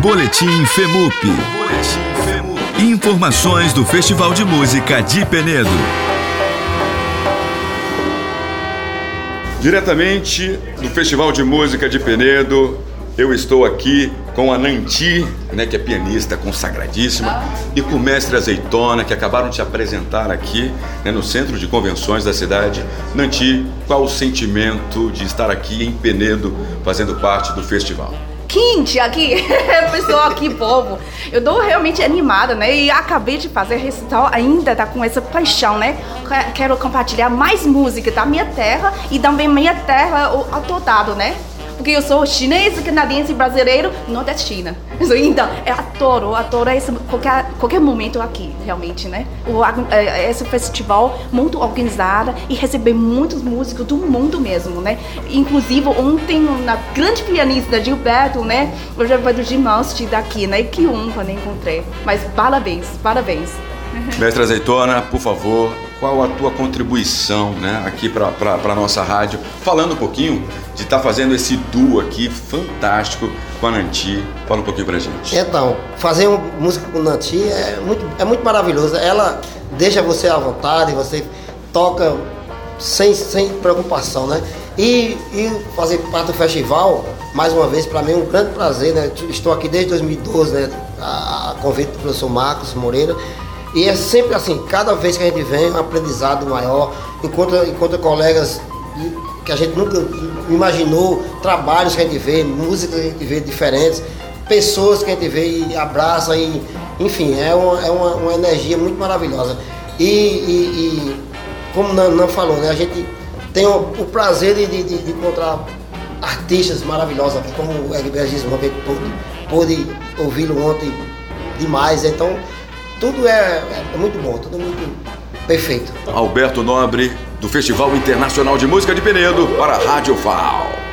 Boletim FEMUP. Informações do Festival de Música de Penedo. Diretamente do Festival de Música de Penedo, eu estou aqui com a Nanti, né, que é pianista consagradíssima, e com o mestre Azeitona, que acabaram de se apresentar aqui né, no centro de convenções da cidade. Nanti, qual o sentimento de estar aqui em Penedo fazendo parte do festival? Quente aqui, pessoal aqui, povo. Eu estou realmente animada, né? E acabei de fazer recital, ainda tá com essa paixão, né? Quero compartilhar mais música da minha terra e também minha terra o todo, né? Porque eu sou chinês, canadense, brasileiro, nordestina. Então, eu adoro, adoro esse, qualquer, qualquer momento aqui, realmente, né? O, é, esse festival muito organizado e receber muitos músicos do mundo mesmo, né? Inclusive, ontem, na grande pianista Gilberto, né? Eu já fui do ginástica daqui, né? Que honra, né? Encontrei. Mas parabéns, parabéns. Mestre Azeitona, por favor, qual a tua contribuição né, aqui para a nossa rádio, falando um pouquinho de estar tá fazendo esse duo aqui fantástico com a Nanti. Fala um pouquinho para gente. Então, fazer música com Nanti é muito, é muito maravilhoso. Ela deixa você à vontade, você toca sem, sem preocupação, né? E, e fazer parte do festival, mais uma vez, para mim é um grande prazer, né? Estou aqui desde 2012, né? A, a convite do professor Marcos Moreira. E é sempre assim, cada vez que a gente vem, um aprendizado maior, encontra, encontra colegas que a gente nunca imaginou, trabalhos que a gente vê, músicas que a gente vê diferentes, pessoas que a gente vê e abraça, e, enfim, é uma, é uma, uma energia muito maravilhosa. E, e, e como não, não falou, né, a gente tem o, o prazer de, de, de, encontrar artistas maravilhosos aqui, como o Egberto Gisman, que pôde, pôde ouvi-lo ontem demais, então tudo é, é muito bom, tudo muito perfeito. Alberto Nobre, do Festival Internacional de Música de Penedo, para a Rádio FAO.